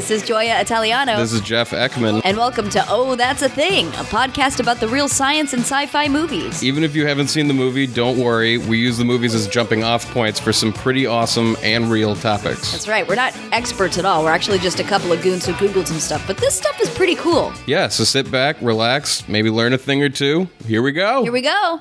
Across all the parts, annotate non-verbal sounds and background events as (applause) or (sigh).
This is Joya Italiano. This is Jeff Ekman. and welcome to Oh, That's a Thing, a podcast about the real science and sci fi movies. Even if you haven't seen the movie, don't worry. We use the movies as jumping off points for some pretty awesome and real topics. That's right, we're not experts at all. We're actually just a couple of goons who Googled some stuff, but this stuff is pretty cool. Yeah, so sit back, relax, maybe learn a thing or two. Here we go. Here we go.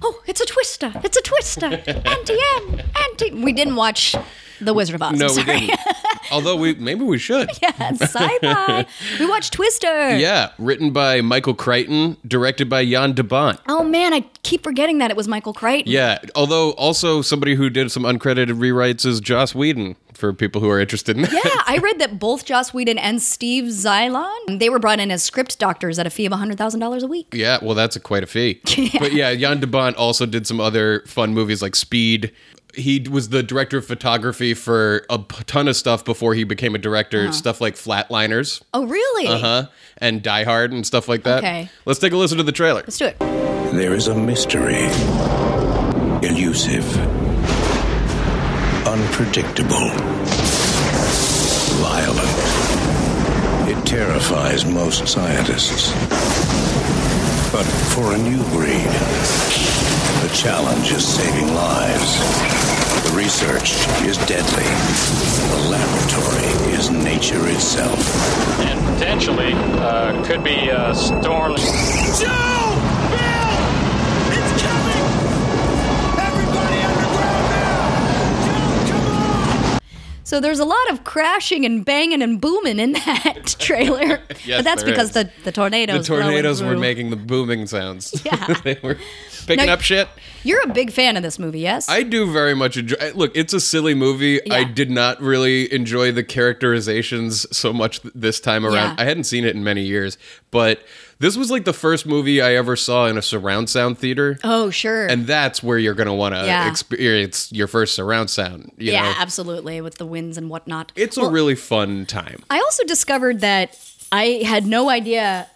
Oh, it's a twister. It's a twister. (laughs) Auntie M. Auntie. We didn't watch The Wizard of Oz. no, we didn't. (laughs) Although we maybe we should. (laughs) yeah, sci-fi. we watched Twister. Yeah, written by Michael Crichton, directed by Jan de Bont. Oh man, I keep forgetting that it was Michael Crichton. Yeah, although also somebody who did some uncredited rewrites is Joss Whedon for people who are interested in that. Yeah, I read that both Joss Whedon and Steve Zaillian, they were brought in as script doctors at a fee of $100,000 a week. Yeah, well, that's a quite a fee. (laughs) But yeah, Jan de Bont also did some other fun movies like Speed. He was the director of photography for a ton of stuff before he became a director. Uh-huh. Stuff like Flatliners, Oh, really? uh huh, and Die Hard and stuff like that. Okay. Let's take a listen to the trailer. Let's do it. There is a mystery, elusive, unpredictable, violent. It terrifies most scientists. But for a new breed, the challenge is saving lives. The research is deadly. The laboratory is nature itself. and potentially uh, could be a storm. Joe! So there's a lot of crashing and banging and booming in that (laughs) trailer. Yes, but that's because is. the, the tornadoes The tornadoes were making the booming sounds. (laughs) Yeah. (laughs) they were picking Now- up shit. You're a big fan of this movie, yes? I do very much enjoy. Look, it's a silly movie. I did not really enjoy the characterizations so much this time around. Yeah. I hadn't seen it in many years, but this was like the first movie I ever saw in a surround sound theater. oh, sure. And that's where you're going to want to Yeah. experience your first surround sound. You yeah, know? absolutely, with the winds and whatnot. It's a really fun time. I also discovered that I had no idea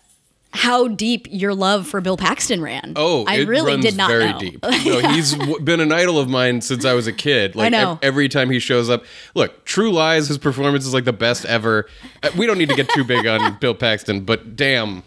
how deep your love for Bill Paxton ran. Oh, I it really runs did not very know. deep. (laughs) No, he's been an idol of mine since I was a kid. Like know. ev- every time he shows up, look, True Lies, his performance is like the best ever. Uh, We don't need to get too big on Bill Paxton, but damn,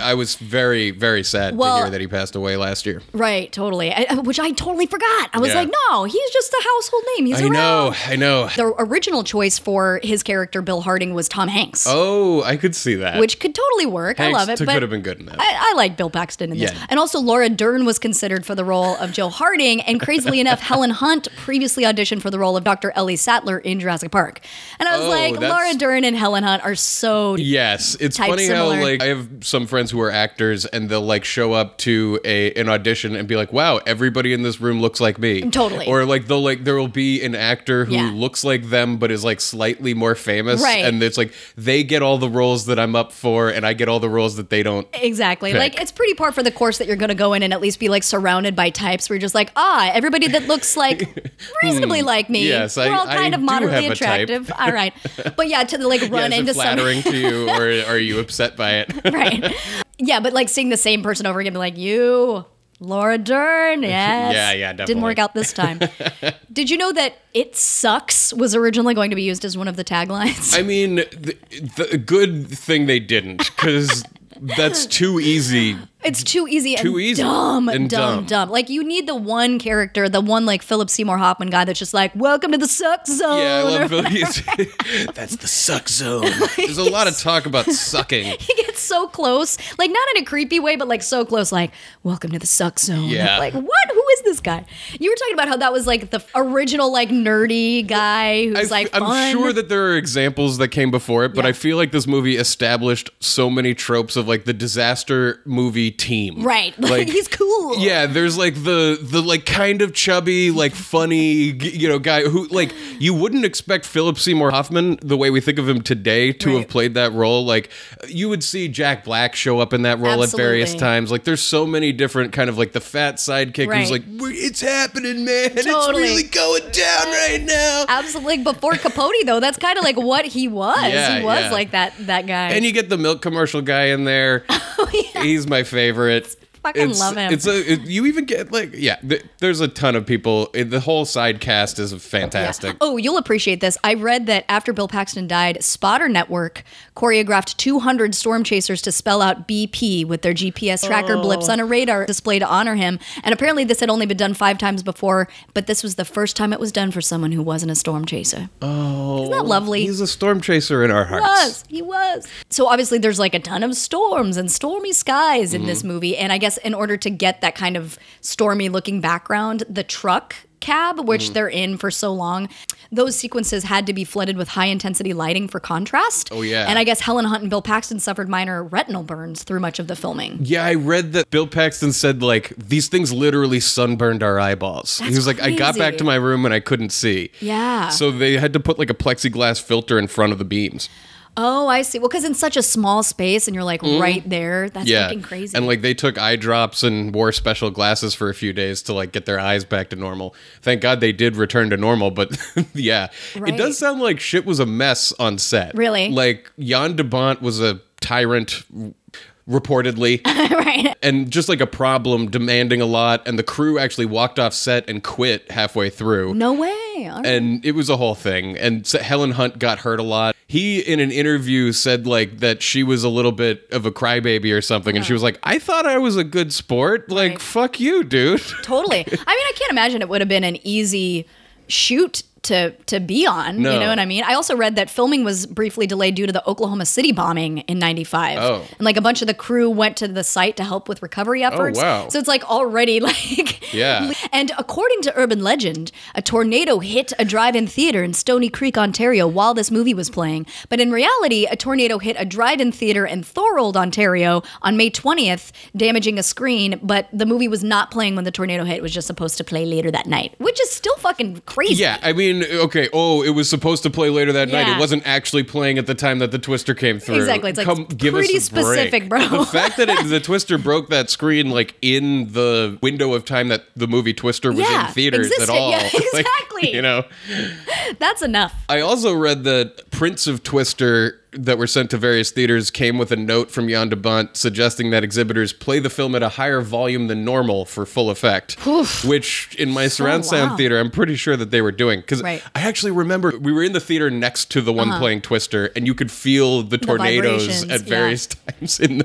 I was very, very sad Well- to hear that he passed away last year. Right, totally. I, which I totally forgot. I was Yeah. like, no, he's just a household name. He's I around. know, I know. The original choice for his character, Bill Harding, was Tom Hanks, Oh, I could see that. which could totally work. Hanks I love it. t- could have been good in that. I, I like Bill Paxton in this. And also, Laura Dern was considered for the role of Joe Harding. And crazily (laughs) enough, Helen Hunt previously auditioned for the role of Dr. Ellie Sattler in Jurassic Park. And I was Oh, like, Laura Dern and Helen Hunt are so. Yes, it's funny similar. how like I have some friends who are actors and they'll like show up to a an audition and be like, "Wow, everybody in this room looks like me." Totally. Or like they'll like there will be an actor who Yeah. looks like them but is like slightly more famous Right. and it's like they get all the roles that I'm up for and I get all the roles that they don't. Exactly. Pick. Like it's pretty par for the course that you're going to go in and at least be like surrounded by types where you're just like, ah, everybody that looks like (laughs) reasonably like me. Hmm. Yes, we're I- all kind I of moderately have a type. attractive. All right. But yeah, to like (laughs) Yeah, run it into some flattering to you (laughs) or are you upset by it? right. (laughs) Yeah, but like seeing the same person over again, be like, you, Laura Dern, yes. Yeah, yeah, definitely. Didn't work out this time. (laughs) Did you know that "It sucks" was originally going to be used as one of the taglines? I mean, the, the good thing they didn't cuz (laughs) that's too easy. It's too easy and Too easy dumb, and dumb, dumb. dumb, Like you need the one character, the one like Philip Seymour Hoffman guy that's just like, "Welcome to the suck zone." Yeah, I love (laughs) Phillies. (laughs) That's the suck zone. (laughs) There's a lot of talk about sucking. he gets so close, like not in a creepy way, but like so close, like "Welcome to the suck zone." Yeah. Like what? Who is this guy? You were talking about how that was like the original like nerdy guy who's like. I'm fun. sure that there are examples that came before it, but Yeah. I feel like this movie established so many tropes of like the disaster movie team. right, (laughs) like he's cool. Yeah, there's like the the like kind of chubby, like funny, (laughs) you know, guy who like you wouldn't expect Philip Seymour Hoffman the way we think of him today to Right. have played that role. Like you would see Jack Black show up in that role at various times. Like there's so many different kind of like the fat sidekick Right. who's like, it's happening, man. It's really going down right now. Absolutely. Like before Capote, though, that's kind of like what he was. Yeah, he was yeah. like that that guy. And you get the milk commercial guy in there. (laughs) Oh, yeah. He's my favorite favorite fucking It's, love him. it's a it, you even get like yeah. Th- there's a ton of people. it- The whole side cast is fantastic. Oh, you'll appreciate this. I read that after Bill Paxton died, Spotter Network choreographed 200 storm chasers to spell out BP with their GPS tracker Oh. blips on a radar display to honor him. And apparently, this had only been done five times before, but this was the first time it was done for someone who wasn't a storm chaser. Oh, isn't that lovely? He's a storm chaser in our He hearts. was. He was. So obviously, there's like a ton of storms and stormy skies in Mm-hmm. this movie. And I guess in order to get that kind of stormy looking background, the truck cab, which Mm-hmm. they're in for so long, those sequences had to be flooded with high intensity lighting for contrast. Oh, yeah. And I guess Helen Hunt and Bill Paxton suffered minor retinal burns through much of the filming. Yeah, I read that Bill Paxton said like these things literally sunburned our eyeballs. he That's was like, I got back to my room and I couldn't see. Yeah. So they had to put like a plexiglass filter in front of the beams. Oh, I see. Well, because in such a small space and you're like right there, that's Mm-hmm. Yeah, fucking crazy. and like they took eye drops and wore special glasses for a few days to like get their eyes back to normal. Thank God they did return to normal, but (laughs) yeah, it does sound like shit was a mess on set. Really? Like Jan de Bont was a tyrant, reportedly. (laughs) right. and just like a problem demanding a lot and the crew actually walked off set and quit halfway through No way. Right. and it was a whole thing and so helen hunt got hurt a lot he in an interview said like that she was a little bit of a crybaby or something and she was like i thought i was a good sport like Right. fuck you dude Totally. I mean, I can't imagine it would have been an easy shoot to to be on. No. You know what I mean? I also read that filming was briefly delayed due to the Oklahoma City bombing in '95. Oh. And like a bunch of the crew went to the site to help with recovery oh, efforts. Oh, wow. So it's like already (laughs) like Yeah. And according to urban legend, a tornado hit a drive-in theater in Stoney Creek, Ontario, while this movie was playing. But in reality, a tornado hit a drive-in theater in Thorold, Ontario, on May 20th, damaging a screen. But the movie was not playing when the tornado hit; it was just supposed to play later that night, which is still fucking crazy. yeah i mean okay oh it was supposed to play later that night Yeah. it wasn't actually playing at the time that the twister came through Exactly. It's like, it's give us pretty a break. specific, bro. the fact that it, (laughs) the twister broke that screen like in the window of time that the movie twister was Yeah, in theaters existed. at all Yeah, (laughs) Like, exactly. you know That's enough. I also read that prints of Twister that were sent to various theaters came with a note from Jan de Bont suggesting that exhibitors play the film at a higher volume than normal for full effect. Which, in my surround sound wow. theater, I'm pretty sure that they were doing. Because Right. Uh-huh. I actually remember we were in the theater next to the one playing Twister, and you could feel the tornadoes vibrations, at yeah. various (laughs) times in, the,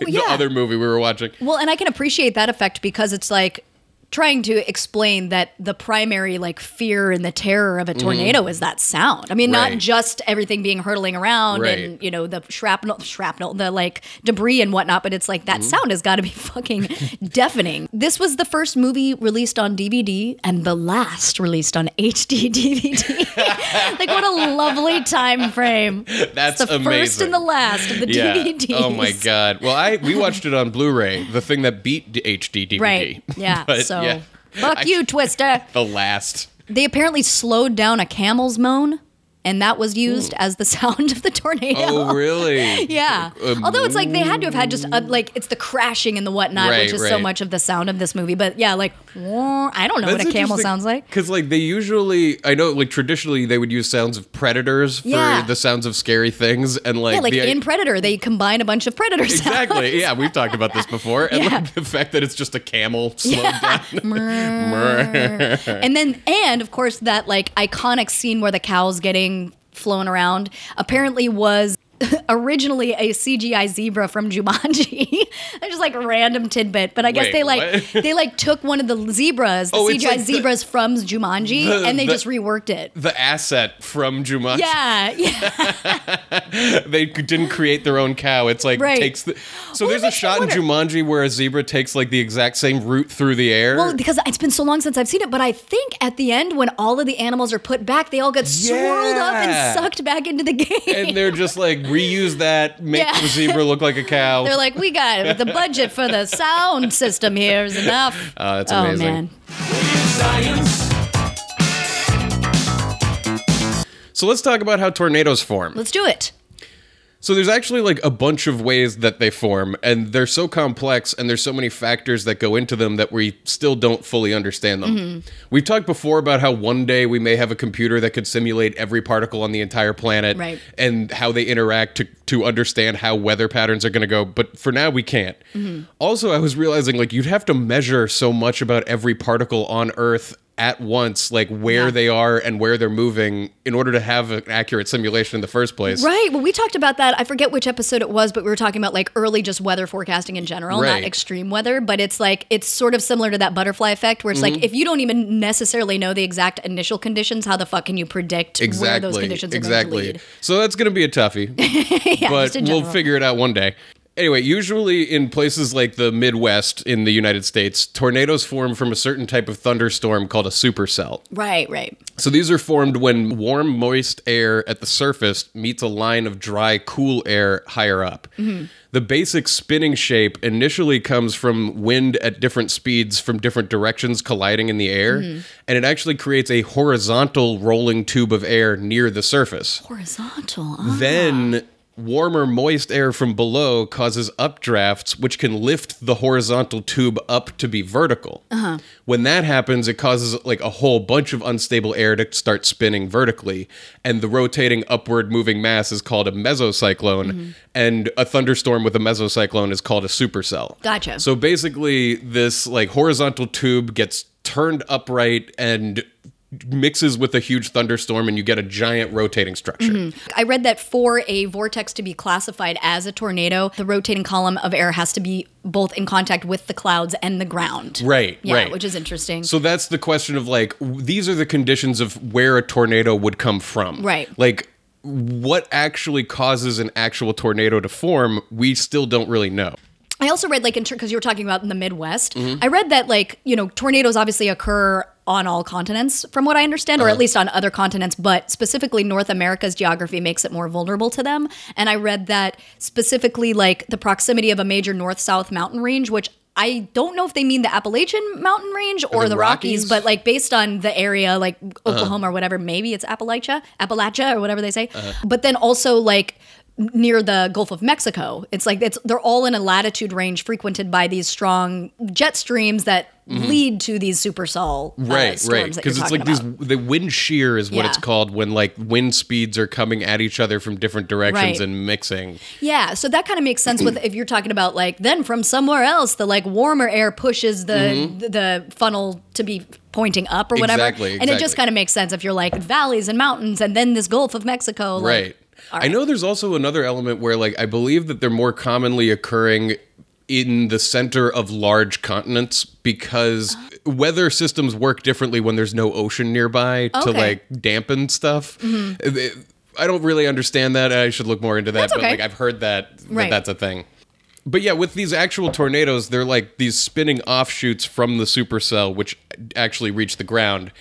in the yeah. other movie we were watching. Well, and I can appreciate that effect because it's like trying to explain that the primary like fear and the terror of a tornado mm-hmm. is that sound. I mean. Right. not just everything being hurtling around Right. and you know the shrapnel, shrapnel, the like debris and whatnot, but it's like that mm-hmm. sound has got to be (laughs) fucking deafening. This was the first movie released on DVD and the last released on HD DVD. (laughs) (laughs) like what a lovely time frame. That's It's the first and the last of the Yeah. DVDs. Oh my god. Well, I we watched it on Blu-ray, the thing that beat HD DVD. Right. Yeah. So yeah. fuck (laughs) I- you, Twister. The last. They apparently slowed down a camel's moan, and that was used as the (laughs) sound of the tornado. Oh, really? (laughs) Yeah. Um, Although it's like they had to have had just a, like it's the crashing and the whatnot, Right, which is so much of the sound of this movie. But yeah, like I don't know what a camel sounds like. Because like they usually, I know like traditionally they would use sounds of predators for Yeah. the sounds of scary things, and like Yeah, like the, in Predator, they combine a bunch of predator sounds. Exactly. Yeah, we've talked about this before, and Yeah. like the fact that it's just a camel (laughs) slowed down. and then and of course that like iconic scene where the cow's getting flown around apparently was (laughs) originally a CGI zebra from Jumanji. (laughs) That's just like a random tidbit, but I guess Wait, they like what? they like took one of the zebras, the Oh, CGI like the- zebras from Jumanji, the- and they the- just reworked it. the asset from Jumanji. Yeah, yeah. (laughs) They didn't create their own cow. It's like Right. takes the. So Well, there's a shot in Jumanji where a zebra takes like the exact same route through the air. Well, because it's been so long since I've seen it, but I think at the end when all of the animals are put back, they all get swirled up and sucked back into the game. and they're just like reuse that, make Yeah. the zebra look like a cow. They're like, we got it. The budget for the sound system here is enough. Oh, (laughs) that's Oh amazing. man. So let's talk about how tornadoes form. Let's do it. So there's actually like a bunch of ways that they form, and they're so complex, and there's so many factors that go into them that we still don't fully understand them. Mm-hmm. We've talked before about how one day we may have a computer that could simulate every particle on the entire planet, Right. and how they interact to to understand how weather patterns are going to go. But for now, we can't. Mm-hmm. Also, I was realizing like you'd have to measure so much about every particle on Earth at once, like where Yeah. they are and where they're moving, in order to have an accurate simulation in the first place. Right. Well, we talked about that. I forget which episode it was, but we were talking about like early just weather forecasting in general, Right. not extreme weather. But it's like, it's sort of similar to that butterfly effect where it's Mm-hmm. like, if you don't even necessarily know the exact initial conditions, how the fuck can you predict exactly where those conditions are exactly going to lead? so that's going to be a toughie (laughs) Yeah, but we'll figure it out one day anyway usually in places like the midwest in the united states tornadoes form from a certain type of thunderstorm called a supercell Right, right. so these are formed when warm moist air at the surface meets a line of dry cool air higher up the basic spinning shape initially comes from wind at different speeds from different directions colliding in the air and it actually creates a horizontal rolling tube of air near the surface Horizontal. ah. then warmer, moist air from below causes updrafts, which can lift the horizontal tube up to be vertical. Uh-huh. When that happens, it causes like a whole bunch of unstable air to start spinning vertically, and the rotating upward moving mass is called a mesocyclone, mm-hmm. and a thunderstorm with a mesocyclone is called a supercell. Gotcha. So basically, this like horizontal tube gets turned upright and mixes with a huge thunderstorm and you get a giant rotating structure. Mm-hmm. I read that for a vortex to be classified as a tornado, the rotating column of air has to be both in contact with the clouds and the ground. Right, Yeah, right. which is interesting. So that's the question of like these are the conditions of where a tornado would come from. Right. Like what actually causes an actual tornado to form, we still don't really know. I also read like in because you were talking about in the Midwest. Mm-hmm. I read that like you know tornadoes obviously occur on all continents, from what I understand, or Uh-huh. at least on other continents. But specifically, North America's geography makes it more vulnerable to them. And I read that specifically like the proximity of a major north-south mountain range, which. I don't know if they mean the Appalachian mountain range or the the, Rockies, Rockies? but like based on the area, like Uh-huh. Oklahoma or whatever, maybe it's Appalachia, Appalachia or whatever they say. Uh-huh. But then also like near the Gulf of Mexico. It's like it's they're all in a latitude range frequented by these strong jet streams that lead to these supercell uh, Mm-hmm. Right, storms right. Because it's like about. these the wind shear is what it's called when like wind speeds are coming at each other from different directions Right. and mixing. Yeah, so that kind of makes sense with (clears throat) if you're talking about like then from somewhere else the like warmer air pushes the the, the funnel to be pointing up or whatever. Mm-hmm. Exactly, And it just kind of makes sense if you're like valleys and mountains and then this Gulf of Mexico. like- Right. I know there's also another element where like I believe that they're more commonly occurring in the center of large continents because weather systems work differently when there's no ocean nearby to Okay. Mm-hmm. like dampen stuff. It- I don't really understand that. I should look more into that, That's but like I've heard that, that Right. that's a thing. But yeah, with these actual tornadoes, they're like these spinning offshoots from the supercell, which actually reach the ground.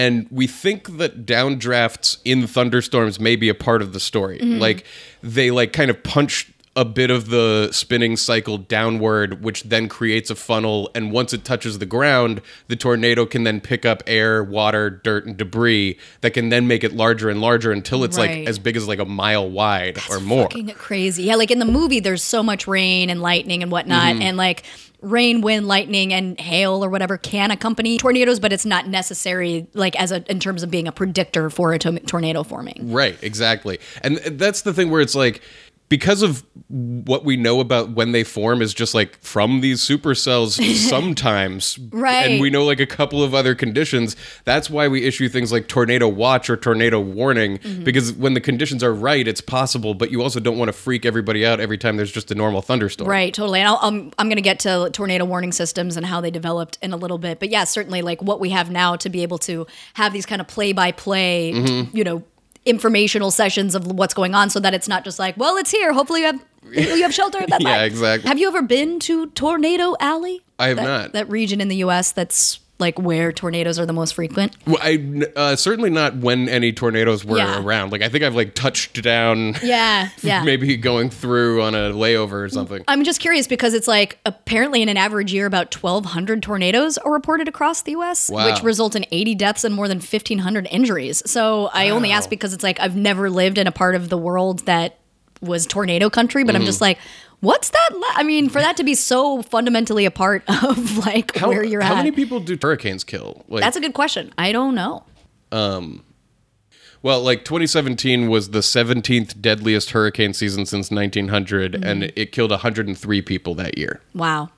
And we think that downdrafts in thunderstorms may be a part of the story. Like they like kind of punch a bit of the spinning cycle downward, which then creates a funnel. And once it touches the ground, the tornado can then pick up air, water, dirt, and debris that can then make it larger and larger until it's Right. like as big as like a mile wide or more. fucking crazy. Yeah, like in the movie, there's so much rain and lightning and whatnot, Mm-hmm. and like rain, wind, lightning, and hail or whatever can accompany tornadoes, but it's not necessary like as a in terms of being a predictor for a to- tornado forming. Right, exactly. And that's the thing where it's like because of what we know about when they form is just like from these supercells (laughs) sometimes Right. and we know like a couple of other conditions that's why we issue things like tornado watch or tornado warning Mm-hmm. because when the conditions are right it's possible but you also don't want to freak everybody out every time there's just a normal thunderstorm Right, totally. And I'll, I'm I'm going to get to tornado warning systems and how they developed in a little bit, but yeah, certainly like what we have now to be able to have these kind of play by play, you know. Informational sessions of what's going on, so that it's not just like, well, it's here. Hopefully, you have you have shelter. That's (laughs) Yeah, exactly. Have you ever been to Tornado Alley? I have That- not. That region in the U.S. that's like where tornadoes are the most frequent. Well, I uh, certainly not when any tornadoes were Yeah. around like i think i've like touched down Yeah, (laughs) yeah. maybe going through on a layover or something I'm just curious because it's like apparently in an average year, about 1,200 tornadoes are reported across the U.S., Wow. which result in 80 deaths and more than 1,500 injuries. So I only ask because it's like I've never lived in a part of the world that was tornado country, but I'm Mm-hmm. just like, what's that? li- I mean, for that to be so fundamentally a part (laughs) of like How, where you're how at. How many people do hurricanes kill? Like, That's a good question. I don't know. well, like 2017 was the 17th deadliest hurricane season since 1900, Mm-hmm. and it killed 103 people that year. Wow.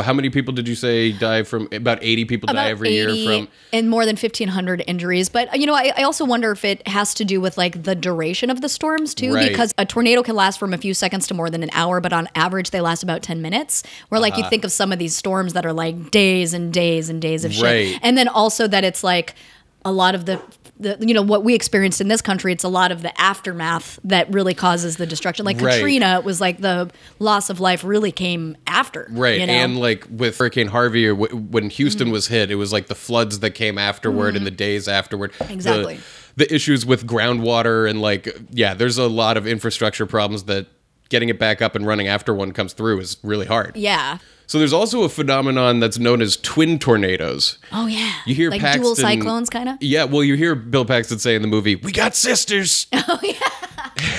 How many people did you say die from? About 80 people die About every year from. and more than 1500 injuries but you know I, I also wonder if it has to do with like the duration of the storms too Right. because a tornado can last from a few seconds to more than an hour but on average they last about 10 minutes where like Uh-huh. you think of some of these storms that are like days and days and days of shit Right. and then also that it's like a lot of the the, you know what we experienced in this country it's a lot of the aftermath that really causes the destruction like Right. katrina was like the loss of life really came after Right, you know? and like with Hurricane Harvey, or w- when Houston Mm-hmm. was hit, it was like the floods that came afterward and the days afterward. The- Exactly. The, issues with groundwater and like, yeah, there's a lot of infrastructure problems that getting it back up and running after one comes through is really hard. yeah So there's also a phenomenon that's known as twin tornadoes. oh yeah You hear like Paxton, dual cyclones kind of Yeah, well, you hear Bill Paxton say in the movie, "We got sisters." (laughs) Oh yeah. (laughs)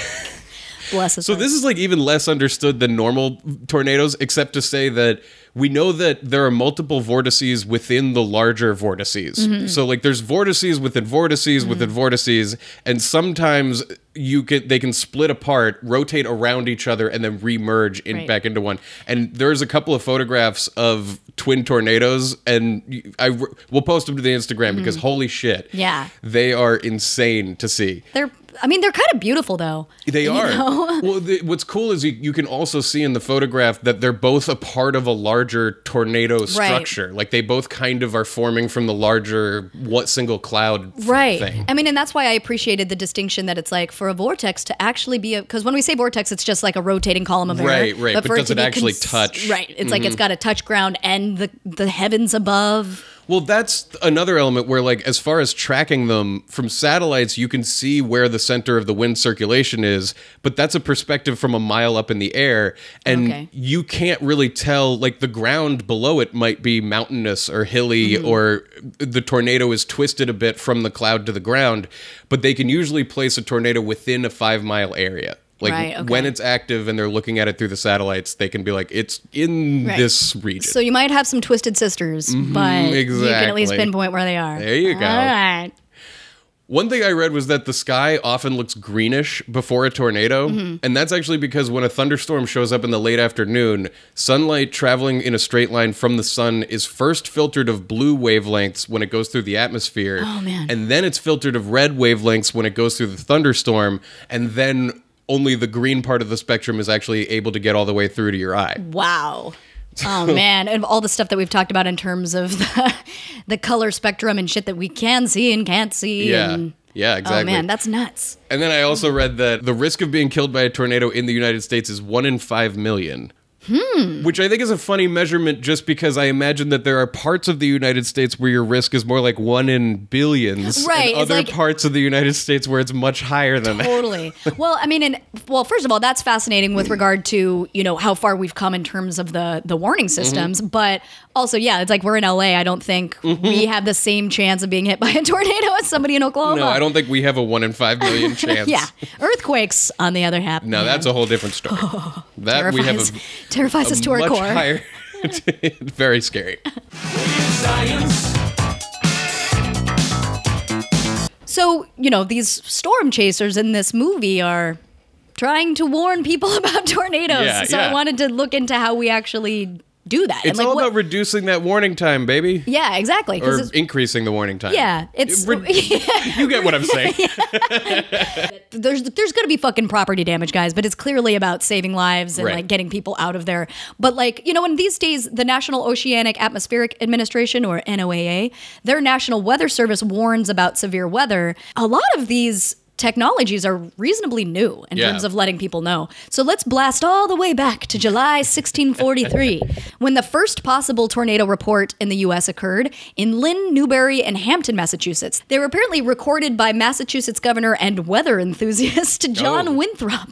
Bless his So heart. this is like even less understood than normal tornadoes, except to say that we know that there are multiple vortices within the larger vortices. Mm-hmm. So like there's vortices within vortices within vortices, and sometimes you can they can split apart, rotate around each other, and then remerge in Right. back into one. And there's a couple of photographs of twin tornadoes, and I we'll post them to the Instagram because holy shit, Mm-hmm. Yeah. they are insane to see. They're, I mean, they're kind of beautiful though. They are. know? (laughs) Well, the, what's cool is you, you can also see in the photograph that they're both a part of a larger tornado structure. Right. Like they both kind of are forming from the larger what single cloud Right. thing. I mean, and that's why I appreciated the distinction that it's like for a vortex to actually be a because when we say vortex, it's just like a rotating column of air. Right, right, but for does to it be actually touch? Mm-hmm. Right. It's like it's got to touch ground and the the heavens above. Well, that's another element where, like, as far as tracking them from satellites, you can see where the center of the wind circulation is, but that's a perspective from a mile up in the air. And Okay. you can't really tell, like, the ground below it might be mountainous or hilly, Mm-hmm. or the tornado is twisted a bit from the cloud to the ground, but they can usually place a tornado within a five mile area. Like Right, okay. when it's active and they're looking at it through the satellites, they can be like, it's in Right. this region. So you might have some twisted sisters, but you can at least exactly. pinpoint where they are. There you go. All right. One thing I read was that the sky often looks greenish before a tornado, Mm-hmm. and that's actually because when a thunderstorm shows up in the late afternoon, sunlight traveling in a straight line from the sun is first filtered of blue wavelengths when it goes through the atmosphere. Oh, man. And then it's filtered of red wavelengths when it goes through the thunderstorm, and then only the green part of the spectrum is actually able to get all the way through to your eye. Wow. (laughs) Oh man, and all the stuff that we've talked about in terms of the, (laughs) the color spectrum and shit that we can see and can't see. Yeah. And, Yeah, exactly. Oh man, that's nuts. And then I also read that the risk of being killed by a tornado in the United States is one in five million. Hmm. Which I think is a funny measurement just because I imagine that there are parts of the United States where your risk is more like one in billions. Right, And other like- parts of the United States where it's much higher than that. Totally. (laughs) Well, I mean, and well, first of all, that's fascinating with regard to you know how far we've come in terms of the the warning Mm-hmm. systems, but also, yeah, it's like we're in LA. I don't think we mm-hmm. have the same chance of being hit by a (laughs) tornado as somebody in Oklahoma. No, I don't think we have a one in five million (laughs) chance. Yeah, earthquakes, on the other hand. No, that's a whole different story. (laughs) that we have terrifies, a, us to our core. higher. Very scary. So, you know, these storm chasers in this movie are trying to warn people about tornadoes. Yeah, so yeah. I wanted to look into how we actually do that. It's like all what, about reducing that warning time, baby. Yeah, exactly. Or increasing the warning time. yeah, it's Re- (laughs) you get what I'm saying. (laughs) there's there's going to be fucking property damage, guys, but it's clearly about saving lives and Right. like getting people out of there. But like you know, in these days, the National Oceanic Atmospheric Administration or NOAA, their National Weather Service warns about severe weather. A lot of these technologies are reasonably new in Yeah. terms of letting people know. So let's blast all the way back to July 1643 (laughs) when the first possible tornado report in the US occurred in Lynn, Newbury, and Hampton, Massachusetts. They were apparently recorded by Massachusetts governor and weather enthusiast (laughs) John Oh. Winthrop.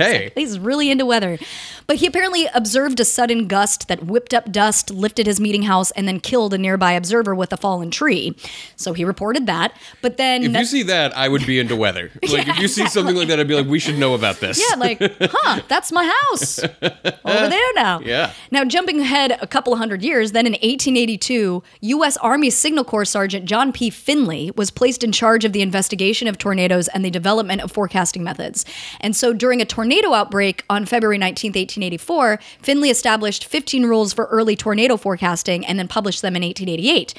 Hey. He's really into weather. But he apparently observed a sudden gust that whipped up dust, lifted his meeting house, and then killed a nearby observer with a fallen tree. So he reported that. But then. If you see that, I would be into weather. (laughs) Like if you see something like that, I'd be like, we should know about this. Yeah, like, (laughs) huh, that's my house. Over there now. (laughs) Yeah. Now, jumping ahead a couple hundred years, then in 1882, U.S. Army Signal Corps Sergeant John P. Finley was placed in charge of the investigation of tornadoes and the development of forecasting methods. And so during a tornado outbreak on February 19, 1884, Finley established 15 rules for early tornado forecasting and then published them in 1888.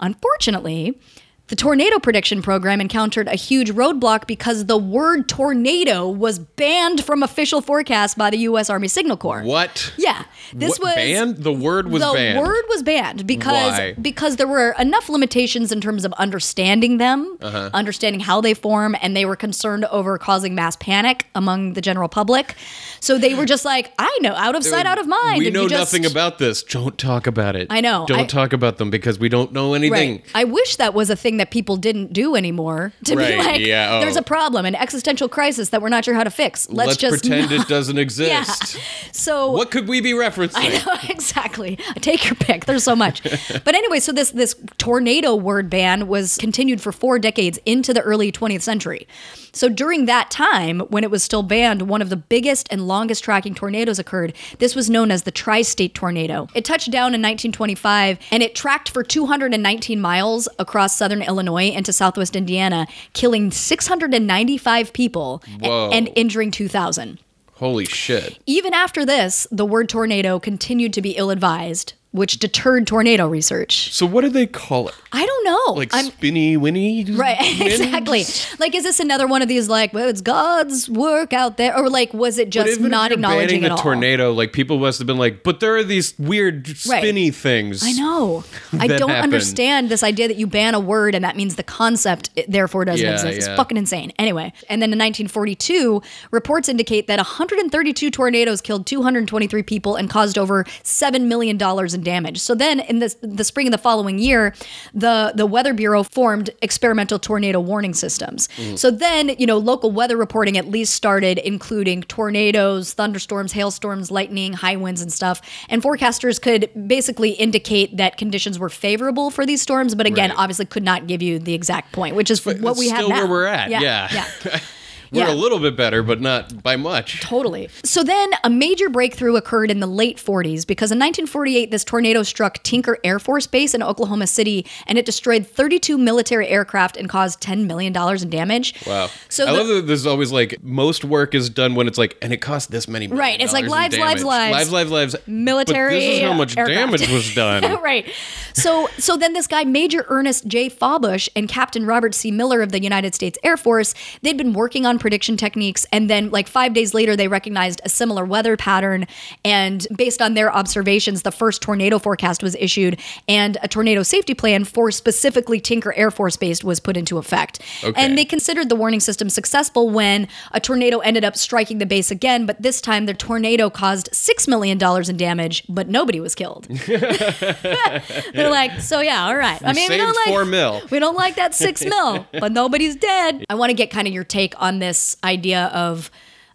Unfortunately, the tornado prediction program encountered a huge roadblock because the word tornado was banned from official forecasts by the U.S. Army Signal Corps. What? Yeah, this What- was banned? The word was banned. the banned. word was banned because Why? because there were enough limitations in terms of understanding them, Uh-huh. understanding how they form, and they were concerned over causing mass panic among the general public. So they were just like, I know, out of sight, out of mind. We know just- nothing about this. Don't talk about it. I know. Don't I- talk about them because we don't know anything. Right. I wish that was a thing that people didn't do anymore. To Right, be like, yeah, oh. there's a problem, an existential crisis that we're not sure how to fix. Let's, Let's, just pretend not- it doesn't (laughs) exist. Yeah. So What could we be referencing? I know (laughs) exactly. Take your pick. There's so much. (laughs) but anyway, so this this tornado word ban was continued for four decades into the early 20th century. So during that time, when it was still banned, one of the biggest and longest tracking tornadoes occurred. This was known as the tri-state tornado. It touched down in 1925 and it tracked for 219 miles across southern Illinois into southwest Indiana, killing 695 people and injuring 2,000. Holy shit. Even after this, the word tornado continued to be ill advised, which deterred tornado research. So what do they call it? I don't know. Like I'm spinny winny? right, (laughs) winds? exactly. Like, is this another one of these like, well, it's God's work out there, or like, was it just not acknowledging a tornado, like people must have been like, but there are these weird Right. spinny things. I know. (laughs) I don't happen. understand this idea that you ban a word and that means the concept it therefore doesn't Yeah, exist. It's yeah. fucking insane. Anyway, and then in 1942, reports indicate that 132 tornadoes killed 223 people and caused over seven million dollars in damage. So then, in the the spring of the following year, the the Weather Bureau formed experimental tornado warning systems. Mm. So then, you know, local weather reporting at least started including tornadoes, thunderstorms, hailstorms, lightning, high winds, and stuff. And forecasters could basically indicate that conditions were favorable for these storms, but again, Right. obviously could not give you the exact point, which is But what we have still now. where we're at. Yeah. yeah. (laughs) We're Yeah. a little bit better, but not by much. Totally. So then a major breakthrough occurred in the late 40s because in 1948, this tornado struck Tinker Air Force Base in Oklahoma City and it destroyed 32 military aircraft and caused $10 million in damage. Wow. So I the- love that there's always like most work is done when it's like, and it cost this many. Right, it's like lives, lives, lives. lives, lives, lives. Military But this is how much aircraft. damage was (laughs) done. right. So so then this guy Major Ernest J. Fawbush and Captain Robert C. Miller of the United States Air Force, they'd been working on prediction techniques and then like 5 days later they recognized a similar weather pattern and based on their observations the first tornado forecast was issued and a tornado safety plan for specifically Tinker Air Force Base was put into effect. Okay. And they considered the warning system successful when a tornado ended up striking the base again, but this time the tornado caused $6 million in damage, but nobody was killed. (laughs) They're like, so yeah, all right. I mean, we don't like four mil. We don't like that six mil, (laughs) but nobody's dead. I want to get kind of your take on this idea of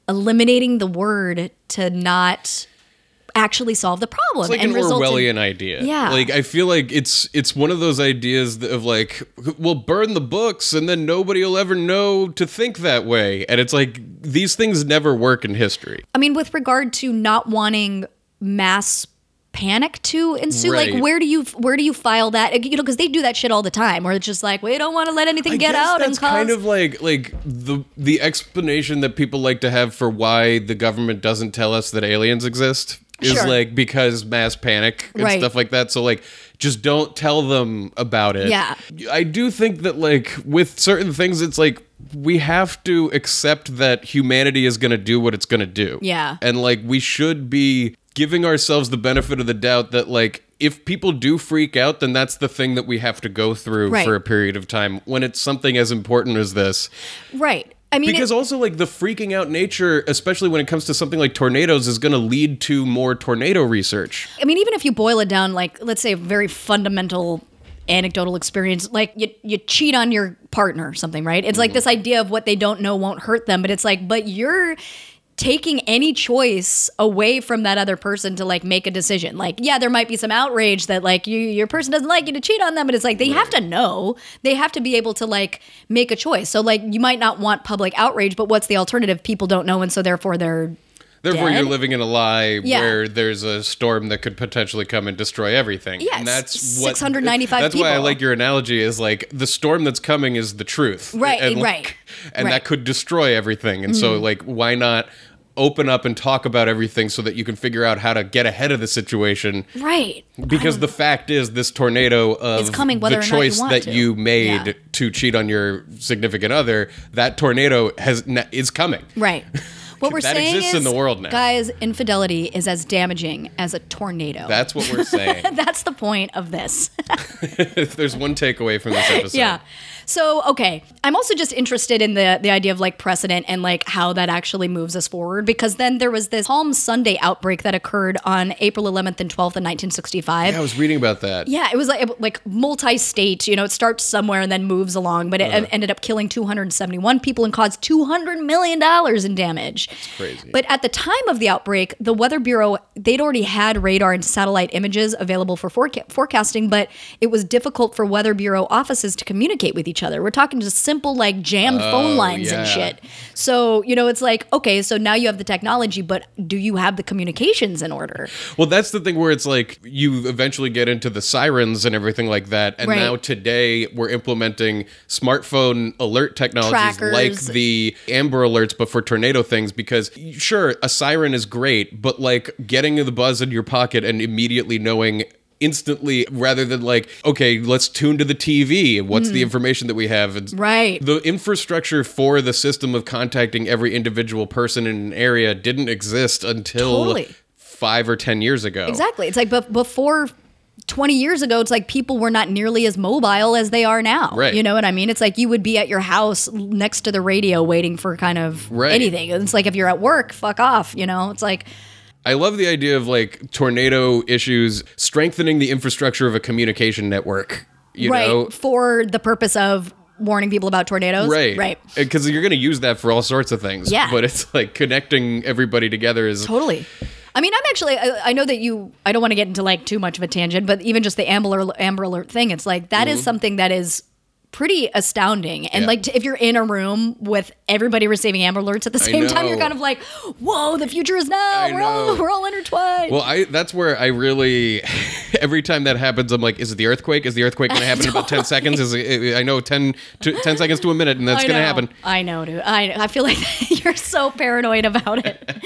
eliminating the word to not actually solve the problem It's like and an result in- Orwellian idea. Yeah. Like I feel like it's it's one of those ideas of like we'll burn the books and then nobody will ever know to think that way. And it's like these things never work in history. I mean, with regard to not wanting mass panic to ensue, Right. like where do you where do you file that? You know, because they do that shit all the time, where it's just like we don't want to let anything I get out that's and cause. kind of like like the the explanation that people like to have for why the government doesn't tell us that aliens exist is Sure. like because mass panic and Right. stuff like that. So like just don't tell them about it. Yeah. I do think that like with certain things it's like we have to accept that humanity is going to do what it's going to do. Yeah. And like we should be giving ourselves the benefit of the doubt that like if people do freak out then that's the thing that we have to go through Right. for a period of time when it's something as important as this. right. I mean, Because it- also like the freaking out nature, especially when it comes to something like tornadoes, is going to lead to more tornado research. I mean, even if you boil it down, like let's say a very fundamental anecdotal experience, like you you cheat on your partner or something, right? It's Mm-hmm. like this idea of what they don't know won't hurt them, but it's like, but you're taking any choice away from that other person to like make a decision. Like, yeah, there might be some outrage that like you your person doesn't like you to cheat on them, but it's like they have to know. They have to be able to like make a choice. So like you might not want public outrage, but what's the alternative? People don't know and so therefore they're Therefore, dead? you're living in a lie Yeah. where there's a storm that could potentially come and destroy everything. Yes, and that's what 695 That's why I like your analogy. Is like the storm that's coming is the truth, Right, And, like- right, and right. that could destroy everything. And so, mm-hmm. like, why not? Open up and talk about everything so that you can figure out how to get ahead of the situation. right. Because the fact is, this tornado of It's coming the not you choice that to. you made Yeah. to cheat on your significant other, that tornado has is coming. Right. (laughs) What we're That saying exists is, in the world now. guys, infidelity is as damaging as a tornado. That's what we're saying. (laughs) That's the point of this. if (laughs) there's one takeaway from this (laughs) episode. yeah. So okay, I'm also just interested in the the idea of like precedent and like how that actually moves us forward because then there was this Palm Sunday outbreak that occurred on April 11th and 12th in 1965. Yeah, I was reading about that. Yeah, it was like like multi-state. You know, it starts somewhere and then moves along, but it Uh-huh. ended up killing 271 people and caused 200 million dollars in damage. That's crazy. But at the time of the outbreak, the Weather Bureau they'd already had radar and satellite images available for foreca- forecasting, but it was difficult for Weather Bureau offices to communicate with each other. We're talking just simple like jammed oh, phone lines and Oh, shit. So you know, it's like okay, so now you have the technology, but do you have the communications in order? Well, that's the thing where it's like you eventually get into the sirens and everything like that. And Right. now today we're implementing smartphone alert technologies Trackers. like the Amber Alerts, but for tornado things. Because sure, a siren is great, but like getting the buzz in your pocket and immediately knowing instantly rather than like okay let's tune to the tv what's the information that we have It's- Hmm. Right. the infrastructure for the system of contacting every individual person in an area didn't exist until Totally. five or ten years ago. Exactly. It's like bef- before 20 years ago, it's like people were not nearly as mobile as they are now. Right. You know what I mean? It's like you would be at your house next to the radio waiting for kind of Right. anything. It's like if you're at work, fuck off. You know, it's like, I love the idea of like tornado issues strengthening the infrastructure of a communication network. You right. know, for the purpose of warning people about tornadoes. right, Right. Because you're going to use that for all sorts of things. Yeah. but it's like connecting everybody together is Totally. I mean, I'm actually. I, I know that you. I don't want to get into like too much of a tangent, but even just the Amber Amber Alert thing, it's like that is mm-hmm. something that is pretty astounding. And. Yeah. like, t- if you're in a room with everybody receiving Amber Alerts at the same time, you're kind of like, "Whoa, the future is now. I We're all we're all intertwined." Well, I that's where I really (laughs) every time that happens, I'm like, is it the earthquake? Is the earthquake going to happen in about ten (laughs) seconds? Is it, I know 10, to, 10 seconds to a minute, and that's going to happen. I know, dude. I I feel like (laughs) you're so paranoid about it.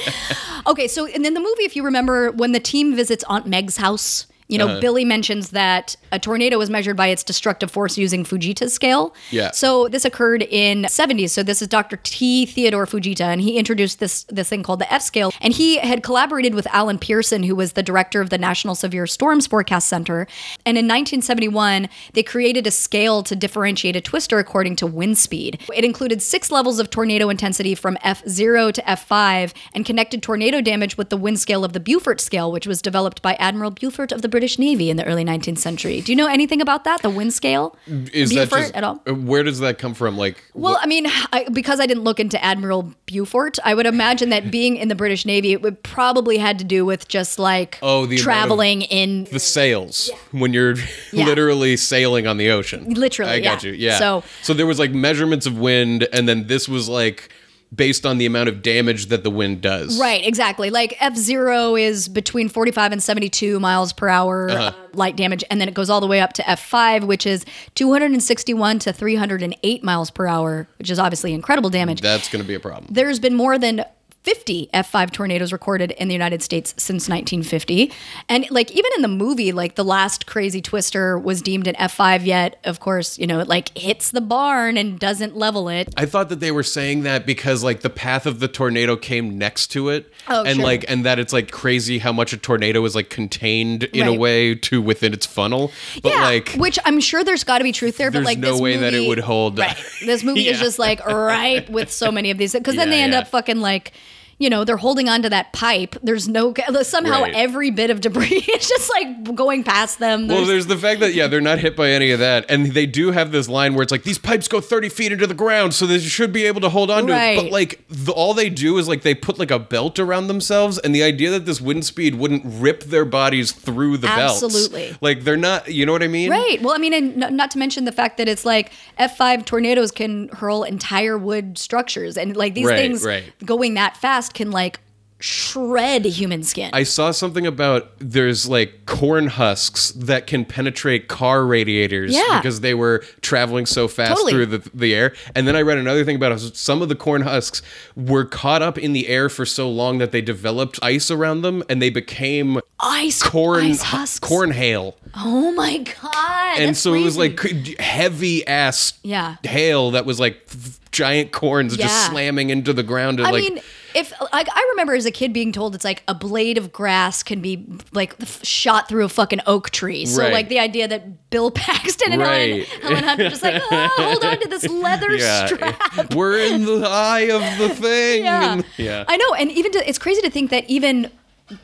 okay, so and then the movie, if you remember, when the team visits Aunt Meg's house, you Uh-huh. know, Billy mentions that a tornado was measured by its destructive force using Fujita's scale. Yeah. So this occurred in 70s. So this is Dr. T. Theodore Fujita, and he introduced this this thing called the F scale. And he had collaborated with Allen Pearson, who was the director of the National Severe Storms Forecast Center. And in 1971, they created a scale to differentiate a twister according to wind speed. It included six levels of tornado intensity from F0 to F5 and connected tornado damage with the wind scale of the Beaufort scale, which was developed by Admiral Beaufort of the British Navy in the early 19th century. Do you know anything about that? The wind scale? Is that Beaufort just at all? Where does that come from? Like, Well, I mean, I, because I didn't look into Admiral Beaufort, I would imagine that being in the British Navy, it would probably had to do with just like Oh, the traveling in. the sails when you're Yeah. (laughs) literally sailing on the ocean. Literally, I got yeah. you. Yeah. So- so there was like measurements of wind, and then this was like based on the amount of damage that the wind does. Right, exactly. Like F zero is between forty five and seventy two miles per hour Uh-huh. uh, light damage, and then it goes all the way up to F five, which is two hundred and sixty one to three hundred and eight miles per hour, which is obviously incredible damage. That's going to be a problem. There's been more than 50 F5 tornadoes recorded in the United States since 1950. And like even in the movie, like the last crazy twister was deemed an F5 yet, of course, you know, it like hits the barn and doesn't level it. I thought that they were saying that because like the path of the tornado came next to it. Oh, and sure. like and that it's like crazy how much a tornado is like contained in a way to within its funnel. But yeah, like which I'm sure there's got to be truth there, but There's like no way that it would hold- Right, (laughs) this movie is just like right with so many of these because then Yeah, they end yeah. up fucking like, you know, they're holding onto that pipe. There's no somehow Right. every bit of debris (laughs) is just like going past them. Well, There's- there's the fact that yeah, they're not hit by any of that, and they do have this line where it's like these pipes go 30 feet into the ground, so they should be able to hold on to it. But like, the, all they do is like they put like a belt around themselves, and the idea that this wind speed wouldn't rip their bodies through the belt Absolutely. like they're not. You know what I mean? Right. Well, I mean, and not to mention the fact that it's like F5 tornadoes can hurl entire wood structures, and like these Right, things right. going that fast can like shred human skin. I saw something about there's like corn husks that can penetrate car radiators Yeah. because they were traveling so fast Totally. through the, the air. And then I read another thing about how some of the corn husks were caught up in the air for so long that they developed ice around them and they became ice corn ice husks. corn hail. Oh my god. and so it was like heavy ass Yeah. hail that was like giant corns Yeah. just slamming into the ground and I like mean, if like I remember as a kid being told it's like a blade of grass can be like shot through a fucking oak tree. So Right. like the idea that Bill (laughs) Paxton and Right. Helen, Helen Hunt are just like, oh, hold on to this (laughs) leather strap. We're in the eye of the (laughs) thing. Yeah. Yeah. I know, and even to, it's crazy to think that even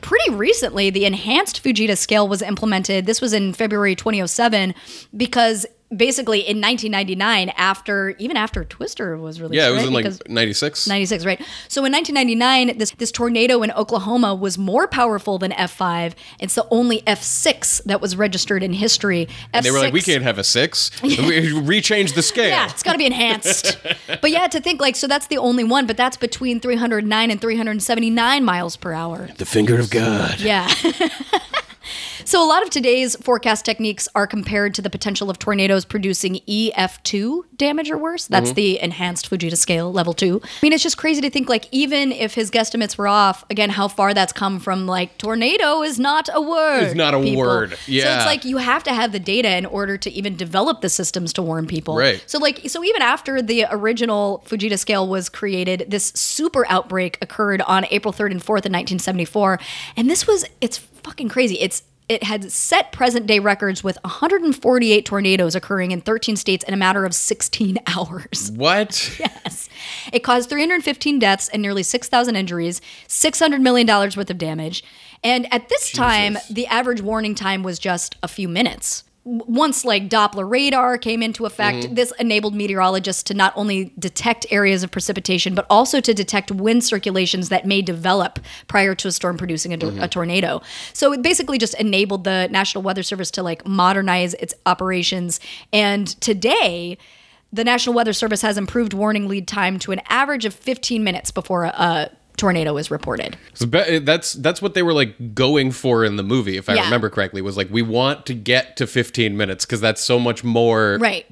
pretty recently the enhanced Fujita scale was implemented. This was in February 2007 because basically in 1999 after even after Twister was released, Yeah, it was right? in like 96. 96, right? So in 1999, this this tornado in Oklahoma was more powerful than F5. It's the only F6 that was registered in history. And they were like, we can't have a six. (laughs) we rechange the scale. yeah, it's got to be enhanced. (laughs) but yeah, to think like, so that's the only one, but that's between 309 and 379 miles per hour. The finger of God. Yeah. (laughs) (laughs) so a lot of today's forecast techniques are compared to the potential of tornadoes producing EF2 damage or worse. That's Mm-hmm. the enhanced Fujita scale, level two. I mean, it's just crazy to think like, even if his guesstimates were off, again, how far that's come from like tornado is not a word. It's not a people. word. So it's like you have to have the data in order to even develop the systems to warn people. Right. So like so even after the original Fujita scale was created, this super outbreak occurred on April 3rd and 4th in 1974, and this was it's fucking crazy. It's it had set present day records with 148 tornadoes occurring in 13 states in a matter of 16 (laughs) hours. What? Yes. It caused 315 deaths and nearly 6,000 injuries, $600 million worth of damage. And at this time, the average warning time was just a few minutes. Once like Doppler radar came into effect, mm-hmm. this enabled meteorologists to not only detect areas of precipitation, but also to detect wind circulations that may develop prior to a storm producing a, tor- mm-hmm. a tornado. So it basically just enabled the National Weather Service to like modernize its operations. And today, the National Weather Service has improved warning lead time to an average of 15 minutes before a, a tornado is reported. So be- that's that's what they were like going for in the movie, if I Yeah. remember correctly. Was like we want to get to 15 minutes because that's so much more Right.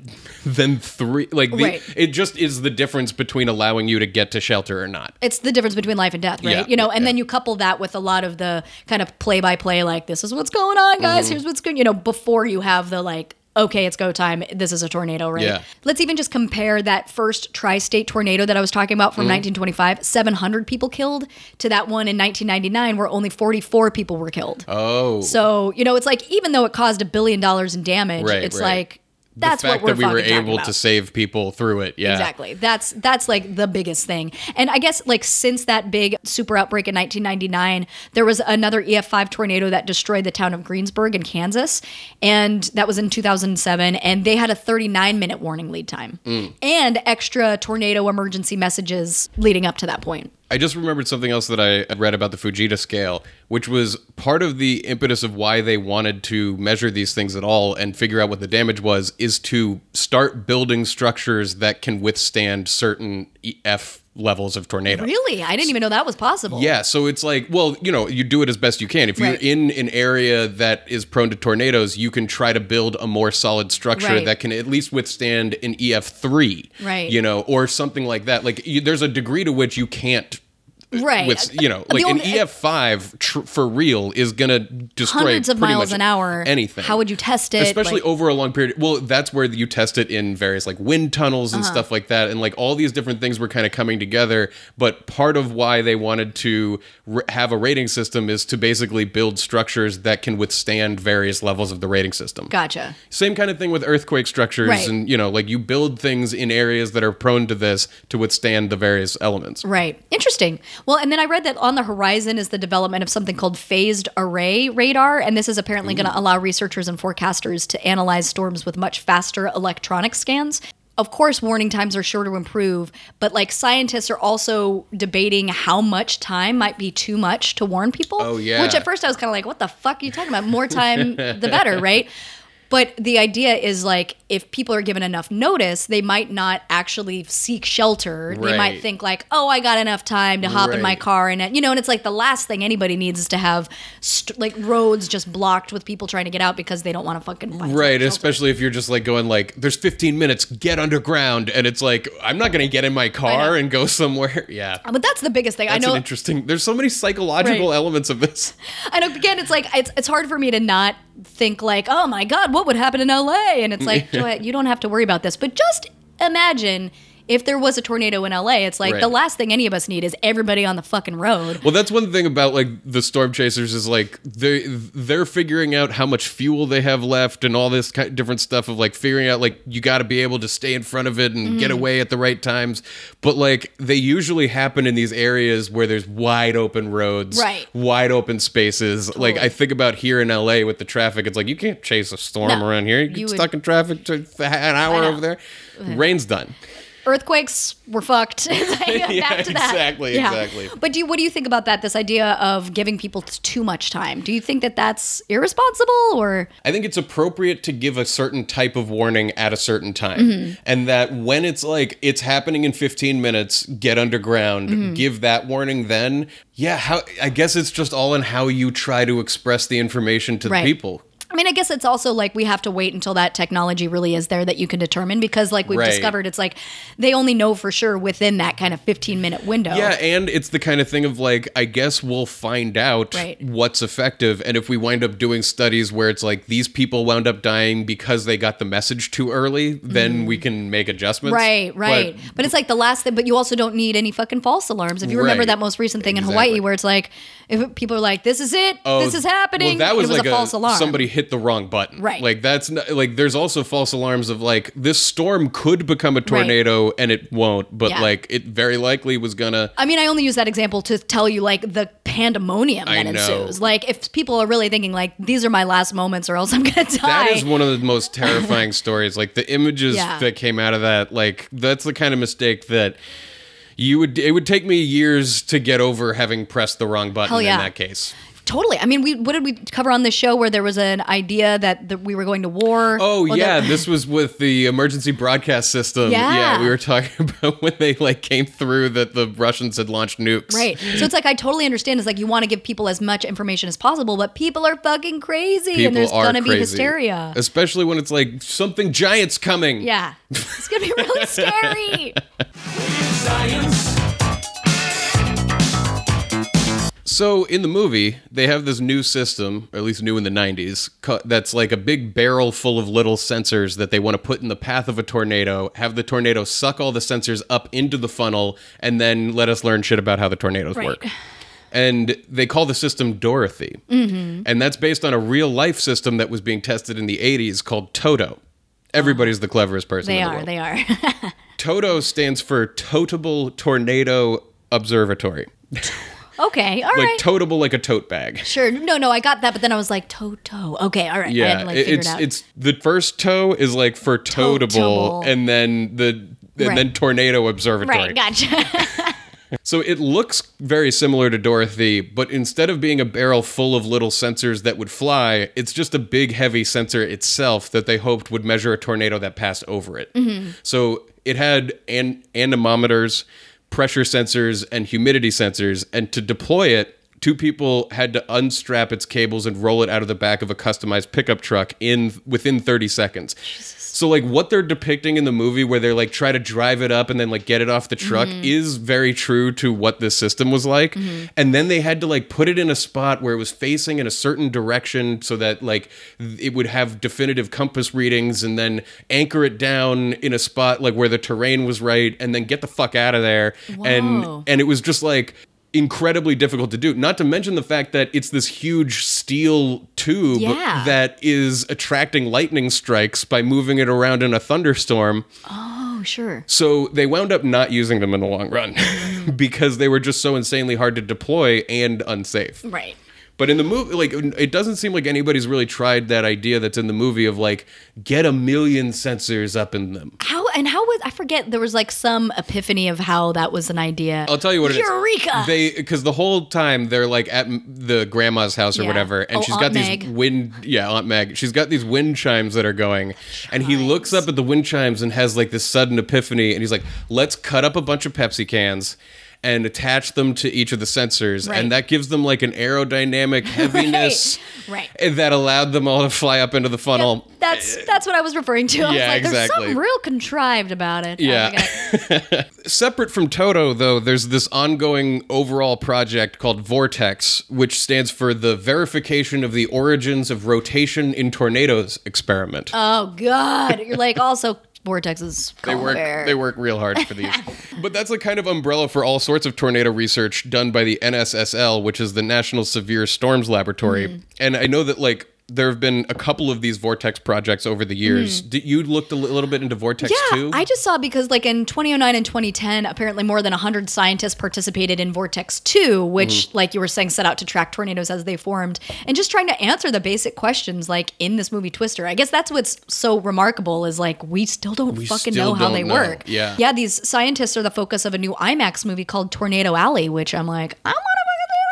than three. Like the, Right. it just is the difference between allowing you to get to shelter or not. It's the difference between life and death, right? Yeah, you know, and yeah. then you couple that with a lot of the kind of play by play, like, this is what's going on, guys. Mm-hmm. Here's what's good, you know, before you have the like, okay, it's go time. This is a tornado, right? Yeah. Let's even just compare that first tri state tornado that I was talking about from Mm-hmm. 1925, 700 people killed, to that one in 1999 where only 44 people were killed. Oh, So, you know, it's like even though it caused a billion dollars in damage, Right, it's right. like that's the fact that we were able to save people through it. Yeah, Exactly. That's that's like the biggest thing. And I guess like since that big super outbreak in 1999, there was another EF5 tornado that destroyed the town of Greensburg in Kansas, and that was in 2007 and they had a 39 minute warning lead time Mm. and extra tornado emergency messages leading up to that point. I just remembered something else that I read about the Fujita scale, which was part of the impetus of why they wanted to measure these things at all and figure out what the damage was, is to start building structures that can withstand certain EF levels of tornado. Really? I didn't even know that was possible. Yeah, so it's like, well, you know, you do it as best you can. If you're in an area that is prone to tornadoes, you can try to build a more solid structure Right. that can at least withstand an EF3. Right. You know, or something like that. Like, you, there's a degree to which you can't. Right. With you know, like only- an EF5 tr- for real is gonna destroy Hundreds of miles much an hour. Anything. How would you test it? especially Like- over a long period well that's where you test it in various like wind tunnels Uh-huh. and stuff like that and like all these different things were kind of coming together but part of why they wanted to r- have a rating system is to basically build structures that can withstand various levels of the rating system Gotcha. same kind of thing with earthquake structures Right. and you know like you build things in areas that are prone to this to withstand the various elements Right. Interesting. Well, and then I read that on the horizon is the development of something called phased array radar, and this is apparently going to allow researchers and forecasters to analyze storms with much faster electronic scans. Of course, warning times are sure to improve, but like scientists are also debating how much time might be too much to warn people. Oh, yeah. Which at first I was kind of like, what the fuck are you talking about? More time, the better, (laughs) right? But the idea is like if people are given enough notice, they might not actually seek shelter. They might think like, "Oh, I got enough time to hop in my car," and you know, and it's like the last thing anybody needs is to have st- like roads just blocked with people trying to get out because they don't want to fucking find Right, especially if you're just like going like, "There's 15 minutes, get underground," and it's like, I'm not gonna get in my car and go (laughs) somewhere. Yeah, uh, But that's the biggest thing. that's I know. an interesting. There's so many psychological Right. elements of this. I know. Again, it's like it's it's hard for me to not think like, "Oh my god, what would happen in L.A.?" And it's like, (laughs) you don't have to worry about this, but just imagine. If there was a tornado in LA, it's like Right. the last thing any of us need is everybody on the fucking road. Well, that's one thing about like the storm chasers is like they they're figuring out how much fuel they have left and all this kind different stuff of like figuring out like you got to be able to stay in front of it and Mm-hmm. get away at the right times. But like they usually happen in these areas where there's wide open roads, Right. Wide open spaces. Like I think about here in LA with the traffic. It's like you can't chase a storm No. around here. You get You would- stuck in traffic to an hour over there. Rain's done. Earthquakes were fucked. (laughs) (laughs) Yeah, back to that. exactly, exactly. But do you, what do you think about that? This idea of giving people too much time. Do you think that that's irresponsible or I think it's appropriate to give a certain type of warning at a certain time. Mm-hmm. And that when it's like it's happening in 15 minutes, get underground, Mm-hmm. give that warning then. Yeah, how I guess it's just all in how you try to express the information to Right. the people. I mean, I guess it's also like we have to wait until that technology really is there that you can determine because, like we've Right. discovered, it's like they only know for sure within that kind of 15 minute window. Yeah, and it's the kind of thing of like, I guess we'll find out Right. what's effective. And if we wind up doing studies where it's like these people wound up dying because they got the message too early, then we can make adjustments. Mm. Right, right. But But, it's like the last thing, but you also don't need any fucking false alarms. If you remember Right. that most recent thing in Hawaii where it's like, if people are like, this is it, this is happening, Oh, Well, that was, it was like a false alarm. Somebody hit the wrong button. Right. Like that's not, like there's also false alarms of like this storm could become a tornado and it won't, but Yeah. like it very likely was gonna. I mean, I only use that example to tell you like the pandemonium that ensues. Like, if people are really thinking like these are my last moments or else I'm gonna die. (laughs) That is one of the most (laughs) terrifying stories. Like the images Yeah. that came out of that, like that's the kind of mistake that you would. It would take me years to get over having pressed the wrong button yeah. in that case. Totally. I mean, we what did we cover on this show where there was an idea that, that we were going to war? Oh Well, yeah, that- this was with the emergency broadcast system. Yeah. we were talking (laughs) about when they like came through that the Russians had launched nukes. Right. So it's like I totally understand. It's like you want to give people as much information as possible, but people are fucking crazy, People and there's are gonna be hysteria. especially when it's like something giant's coming. Yeah, it's gonna be really (laughs) scary. (laughs) So in the movie, they have this new system, or at least new in the 90s, that's like a big barrel full of little sensors that they want to put in the path of a tornado. Have the tornado suck all the sensors up into the funnel, and then let us learn shit about how the tornadoes Right. work. And they call the system Dorothy, Mm-hmm. and that's based on a real life system that was being tested in the '80s called Toto. Everybody's the cleverest person. They in the are. world. They are. (laughs) Toto stands for Totable Tornado Observatory. (laughs) okay. All like right. totable like a tote bag. sure. No, no, I got that, but then I was like, Toto. Okay. All right. I Yeah, like it- figured it's out. it's the first toe is like for totable, Totable. and then the and Right. then tornado observatory. right. Gotcha. (laughs) So it looks very similar to Dorothy, but instead of being a barrel full of little sensors that would fly, it's just a big heavy sensor itself that they hoped would measure a tornado that passed over it. Mm-hmm. So it had an- anemometers, pressure sensors, and humidity sensors, and to deploy it, two people had to unstrap its cables and roll it out of the back of a customized pickup truck in within 30 seconds. So like what they're depicting in the movie where they're like try to drive it up and then like get it off the truck mm-hmm. is very true to what this system was like. Mm-hmm. And then they had to like put it in a spot where it was facing in a certain direction so that like it would have definitive compass readings and then anchor it down in a spot like where the terrain was right and then get the fuck out of there. Whoa. And and it was just like incredibly difficult to do. Not to mention the fact that it's this huge steel tube Yeah. that is attracting lightning strikes by moving it around in a thunderstorm. oh Oh, sure. So they wound up not using them in the long run (laughs) because they were just so insanely hard to deploy and unsafe. Right. But in the movie, like, it doesn't seem like anybody's really tried that idea that's in the movie of like, get a million sensors up in them. How and how was I forget there was like some epiphany of how that was an idea. I'll tell you what it is. Eureka! They because the whole time they're like at the grandma's house or Yeah. whatever, and Oh, she's Aunt got Meg. these wind. Yeah, Aunt Meg. She's got these wind chimes that are going, and he looks up at the wind chimes and has like this sudden epiphany, and he's like, "Let's cut up a bunch of Pepsi cans." And attach them to each of the sensors, Right. and that gives them like an aerodynamic (laughs) heaviness Right. that allowed them all to fly up into the funnel. That's eh. that's what I was referring to. I was Yeah, like, there's exactly. something real contrived about it. Yeah. (laughs) Separate from Toto, though, there's this ongoing overall project called Vortex, which stands for the Verification of the Origins of Rotation in Tornadoes experiment. oh God. You're like also (laughs) vortexes. they work they work real hard for these. (laughs) but that's a kind of umbrella for all sorts of tornado research done by the NSSL, which is the National Severe Storms Laboratory. Mm-hmm. And I know that like there have been a couple of these vortex projects over the years. Did you looked a little bit into vortex Yeah, too? I just saw because like in 2009 and 2010, apparently more than 100 scientists participated in Vortex 2, which, Mm-hmm. like you were saying, set out to track tornadoes as they formed and just trying to answer the basic questions like in this movie Twister. I guess that's what's so remarkable is like we still don't fucking still know how they know. work. Yeah. Yeah, these scientists are the focus of a new IMAX movie called Tornado Alley, which I'm like, I want to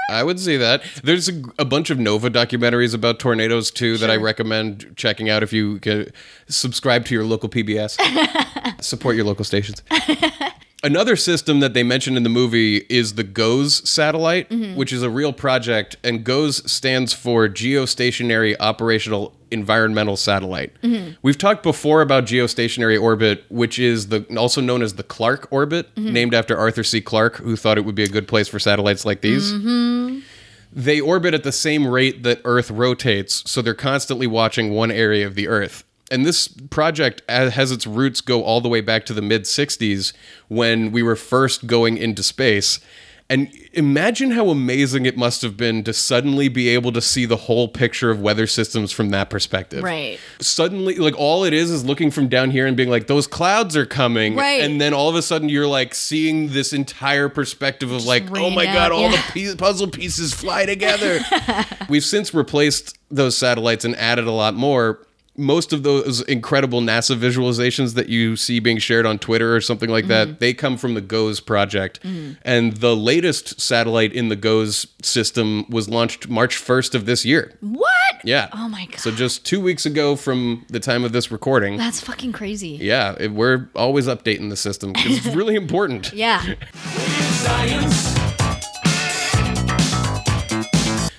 I would see that. There's a, a bunch of Nova documentaries about tornadoes too that I recommend checking out if you can subscribe to your local PBS. (laughs) Support your local stations. (laughs) Another system that they mentioned in the movie is the GOES satellite, mm-hmm. which is a real project, and GOES stands for Geostationary Operational Environmental Satellite. Mm-hmm. We've talked before about geostationary orbit, which is the also known as the Clarke orbit, mm-hmm. named after Arthur C. Clarke, who thought it would be a good place for satellites like these they orbit at the same rate that Earth rotates, so they're constantly watching one area of the Earth. And this project has its roots go all the way back to the mid 60s when we were first going into space. And imagine how amazing it must have been to suddenly be able to see the whole picture of weather systems from that perspective. Right. Suddenly, like all it is is looking from down here and being like, those clouds are coming. Right. And then all of a sudden you're like seeing this entire perspective of like, oh my God, all yeah. the puzzle pieces fly (laughs) together. We've since replaced those satellites and added a lot more. Most of those incredible NASA visualizations that you see being shared on Twitter or something like Mm-hmm. that, they come from the GOES project. And the latest satellite in the GOES system was launched March 1st of this year. What? Yeah. Oh my God. So just two weeks ago from the time of this recording. That's fucking crazy. Yeah, it- we're always updating the system because it's really (laughs) important. Yeah.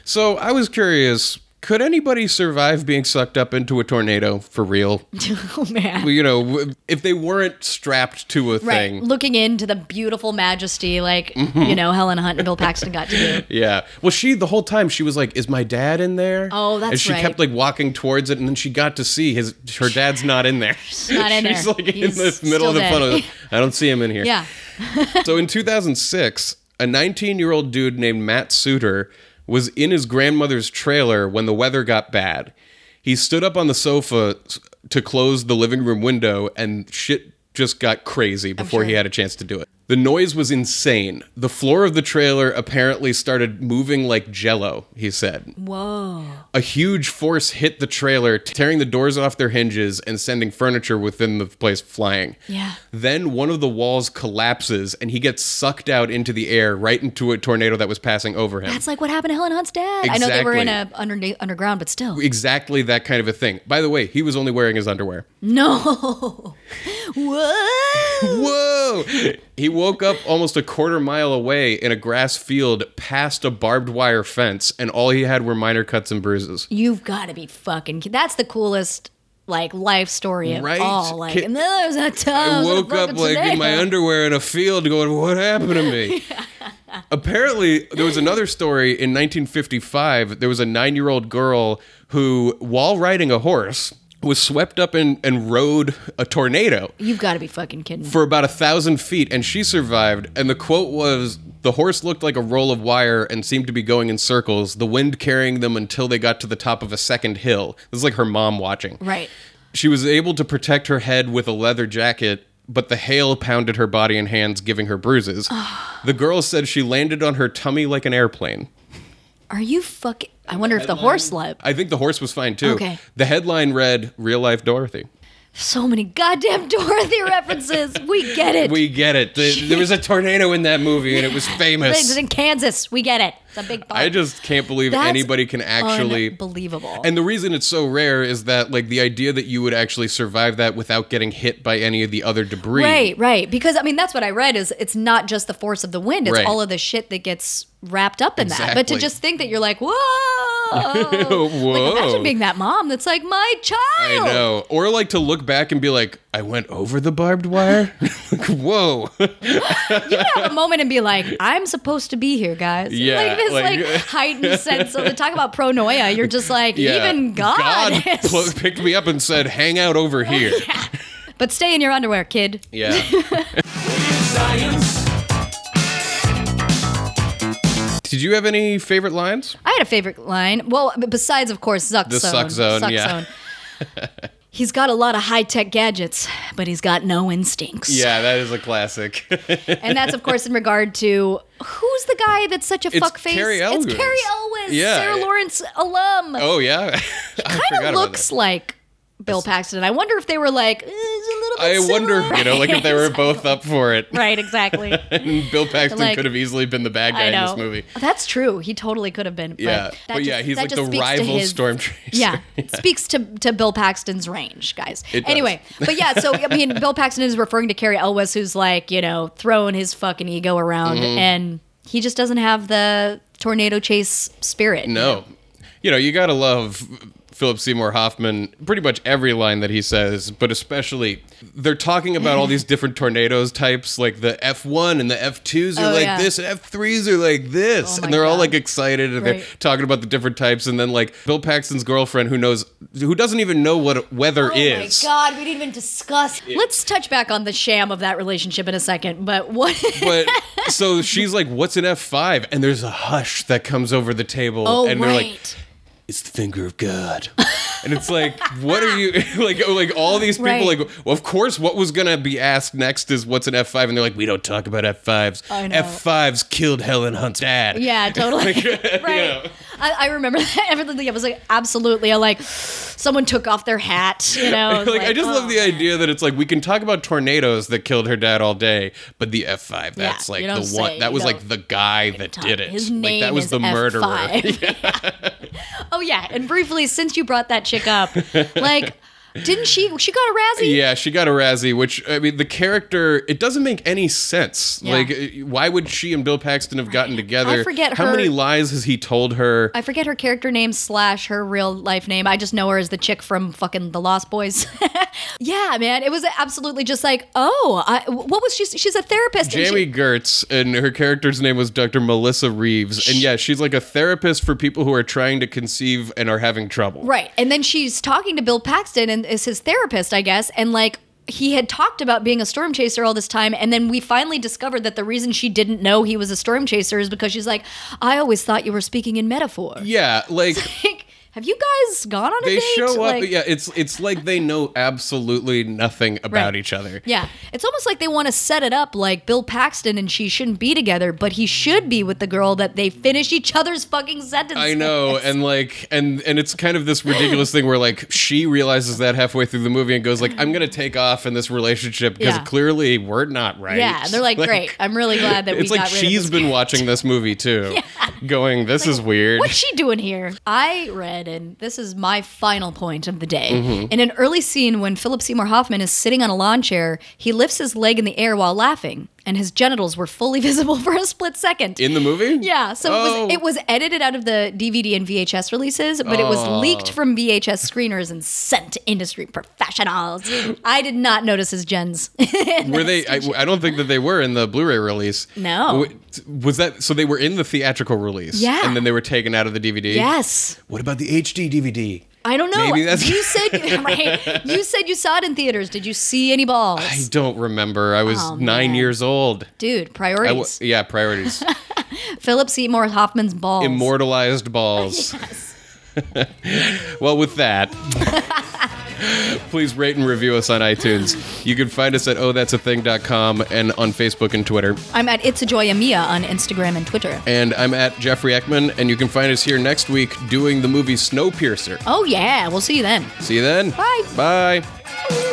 So I was curious, could anybody survive being sucked up into a tornado for real? (laughs) oh man. You know, if they weren't strapped to a Right, thing. looking into the beautiful majesty, like Mm-hmm. you know Helen Hunt and Bill Paxton got to do. (laughs) Yeah. Well, she the whole time she was like, "Is my dad in there?" Oh, that's And she right. kept like walking towards it, and then she got to see his her dad's not in there. Not in (laughs) She's there. like in the middle of the funnel. I don't see him in here. Yeah, so in 2006, a 19 year old dude named Matt Suter was in his grandmother's trailer when the weather got bad. He stood up on the sofa to close the living room window, and shit just got crazy before he had a chance to do it. The noise was insane. The floor of the trailer apparently started moving like jello, he said. whoa, A huge force hit the trailer, tearing the doors off their hinges and sending furniture within the place flying. Yeah. Then one of the walls collapses and he gets sucked out into the air right into a tornado that was passing over him. that's like what happened to Helen Hunt's dad. I know they were in a under, underground, but still, exactly that kind of a thing. By the way, he was only wearing his underwear. no. (laughs) Whoa. Whoa! He woke up almost a quarter mile away in a grass field past a barbed wire fence, and all he had were minor cuts and bruises. You've got to be fucking. That's the coolest like life story of Right? all. Like, Kid- and then there's I woke up like in my underwear in a field going, What happened to me? (laughs) Apparently, there was another story in 1955. There was a nine year old girl who, while riding a horse, was swept up and, and rode a tornado You've got to be fucking kidding. Me. For about a thousand feet, and she survived. And the quote was The horse looked like a roll of wire and seemed to be going in circles, the wind carrying them until they got to the top of a second hill. This is like her mom watching. right. She was able to protect her head with a leather jacket but the hail pounded her body and hands, giving her bruises. (sighs) the girl said she landed on her tummy like an airplane. Are you fucking? I wonder if the horse slept. I think the horse was fine too. Okay. The headline read "Real Life Dorothy." So many goddamn (laughs) Dorothy references. We get it. We get it. The- there was a tornado in that movie, and it was famous. It's famous. in Kansas. We get it. It's a big part. I just can't believe That's anybody can actually. unbelievable. And the reason it's so rare is that, like, the idea that you would actually survive that without getting hit by any of the other debris. Right, right. Because I mean, that's what I read. Is it's not just the force of the wind; it's Right. all of the shit that gets wrapped up in that. But to just think that you're like, whoa, (laughs) like Whoa. imagine being that mom that's like, my child. I know. Or like to look back and be like, I went over the barbed wire? (laughs) like, whoa. You can have a moment and be like, I'm supposed to be here, guys. Yeah, like this like- like, (laughs) heightened sense of to talk about pronoia. You're just like, Yeah. even God. is- pl- picked me up and said, hang out over here. yeah. but stay in your underwear, kid. Yeah. Did you have any favorite lines? I had a favorite line. Well, besides, of course, Zuck The Zone. suck zone, Suck yeah. Zone. (laughs) He's got a lot of high tech gadgets, but he's got no instincts. Yeah, that is a classic. (laughs) And that's, of course, in regard to who's the guy that's such a It's fuckface? Cary It's Elwes. Cary Elwes, Yeah. Sarah Lawrence alum. oh, yeah. (laughs) I kind forgot of about looks that. like Bill Paxton. I wonder if they were like, eh, he's a little bit I wonder, you know, like if they were (laughs) both up for it. right, exactly. (laughs) And Bill Paxton Like- could have easily been the bad guy in this movie. That's true. He totally could have been. But Yeah. But yeah, just- he's like the rival his- storm chaser. (laughs) Yeah, speaks to to Bill Paxton's range, guys. It does. Anyway, but yeah, so I mean, Bill Paxton is referring to Cary Elwes, who's like you know throwing his fucking ego around, Mm-hmm. and he just doesn't have the tornado chase spirit. No. You know, you gotta love Philip Seymour Hoffman, pretty much every line that he says, but especially they're talking about all these different tornadoes types, like the F1 and the F2s are Oh, like yeah. this, and F3s are like this. Oh and they're all like excited and they're talking about the different types. And then like Bill Paxton's girlfriend who knows who doesn't even know what weather oh is. Oh is. my god, we didn't even discuss. Let's touch back on the sham of that relationship in a second. But what? (laughs) But so she's like, What's an F5? And there's a hush that comes over the table. oh and they're like, it's the finger of God. and it's like, what are you (laughs) like? Like all these people, Right. like, well, of course, what was gonna be asked next is what's an F five, and they're like, we don't talk about F fives. F fives killed Helen Hunt's dad. Yeah, (laughs) totally. (laughs) right. know. I, I remember that. Everything. I was like, absolutely. I like, someone took off their hat. You know. Like, I just oh, love the man. idea that it's like we can talk about tornadoes that killed her dad all day, but the F five Yeah, that's like the one say, that you was like the guy that did it. His like name that was is the murderer. F5. Oh yeah, and briefly, since you brought that chick up, (laughs) like, didn't she? She got a Razzie. Yeah, she got a Razzie, which I mean, the character it doesn't make any sense. Yeah. Like, why would she and Bill Paxton have gotten together? I forget how her- many lies has he told her? I forget her character name slash her real life name. I just know her as the chick from fucking The Lost Boys. (laughs) yeah, man, it was absolutely just like, oh, I, what was she? She's a therapist. and she- Jami Gertz, and her character's name was Dr. Melissa Reeves, and yeah, she's like a therapist for people who are trying to conceive and are having trouble. Right. And then she's talking to Bill Paxton and is his therapist, I guess. And like he had talked about being a storm chaser all this time. And then we finally discovered that the reason she didn't know he was a storm chaser is because she's like, I always thought you were speaking in metaphor. Yeah, like (laughs) Like, have you guys gone on a they date? They show up. Like- yeah, it's it's like they know (laughs) absolutely nothing about Right. each other. Yeah, it's almost like they want to set it up like Bill Paxton and she shouldn't be together, but he should be with the girl that they finish each other's fucking sentences. I know, and like, and and it's kind of this ridiculous thing where like she realizes that halfway through the movie and goes like, "I'm gonna take off in this relationship because Yeah. clearly we're not right." Yeah, they're like, great. I'm really glad that (laughs) we It's like of been guy." watching this movie too, (laughs) yeah. going, "This is weird." What's she doing here? I read, and this is my final point of the day. Mm-hmm. In an early scene when Philip Seymour Hoffman is sitting on a lawn chair, he lifts his leg in the air while laughing, and his genitals were fully (laughs) visible for a split second. in the movie? yeah, so Oh. it was it oh. was edited out of the DVD and VHS releases, but it was Oh. leaked from VHS screeners and sent to industry professionals. (gasps) I did not notice his gens. (laughs) Were they? I, I don't think that they were in the Blu-ray release. No. Was that so? They were in the theatrical release. Yeah. And then they were taken out of the DVD. yes. What about the HD DVD? I don't know. Maybe that's- you (laughs) said right. You said you saw it in theaters. Did you see any balls? I don't remember. I was Oh, nine man. years old. Dude, priorities. w- yeah, priorities. (laughs) Philip Seymour Hoffman's balls. Immortalized balls. (laughs) well, with that, Please rate and review us on iTunes. You can find us at ohthat'sathing.com and on Facebook and Twitter. I'm at It's a Joya Mia on Instagram and Twitter. And I'm at Jeffrey Ekman, and you can find us here next week doing the movie Snowpiercer. Oh, yeah. We'll see you then. See you then. Bye. Bye.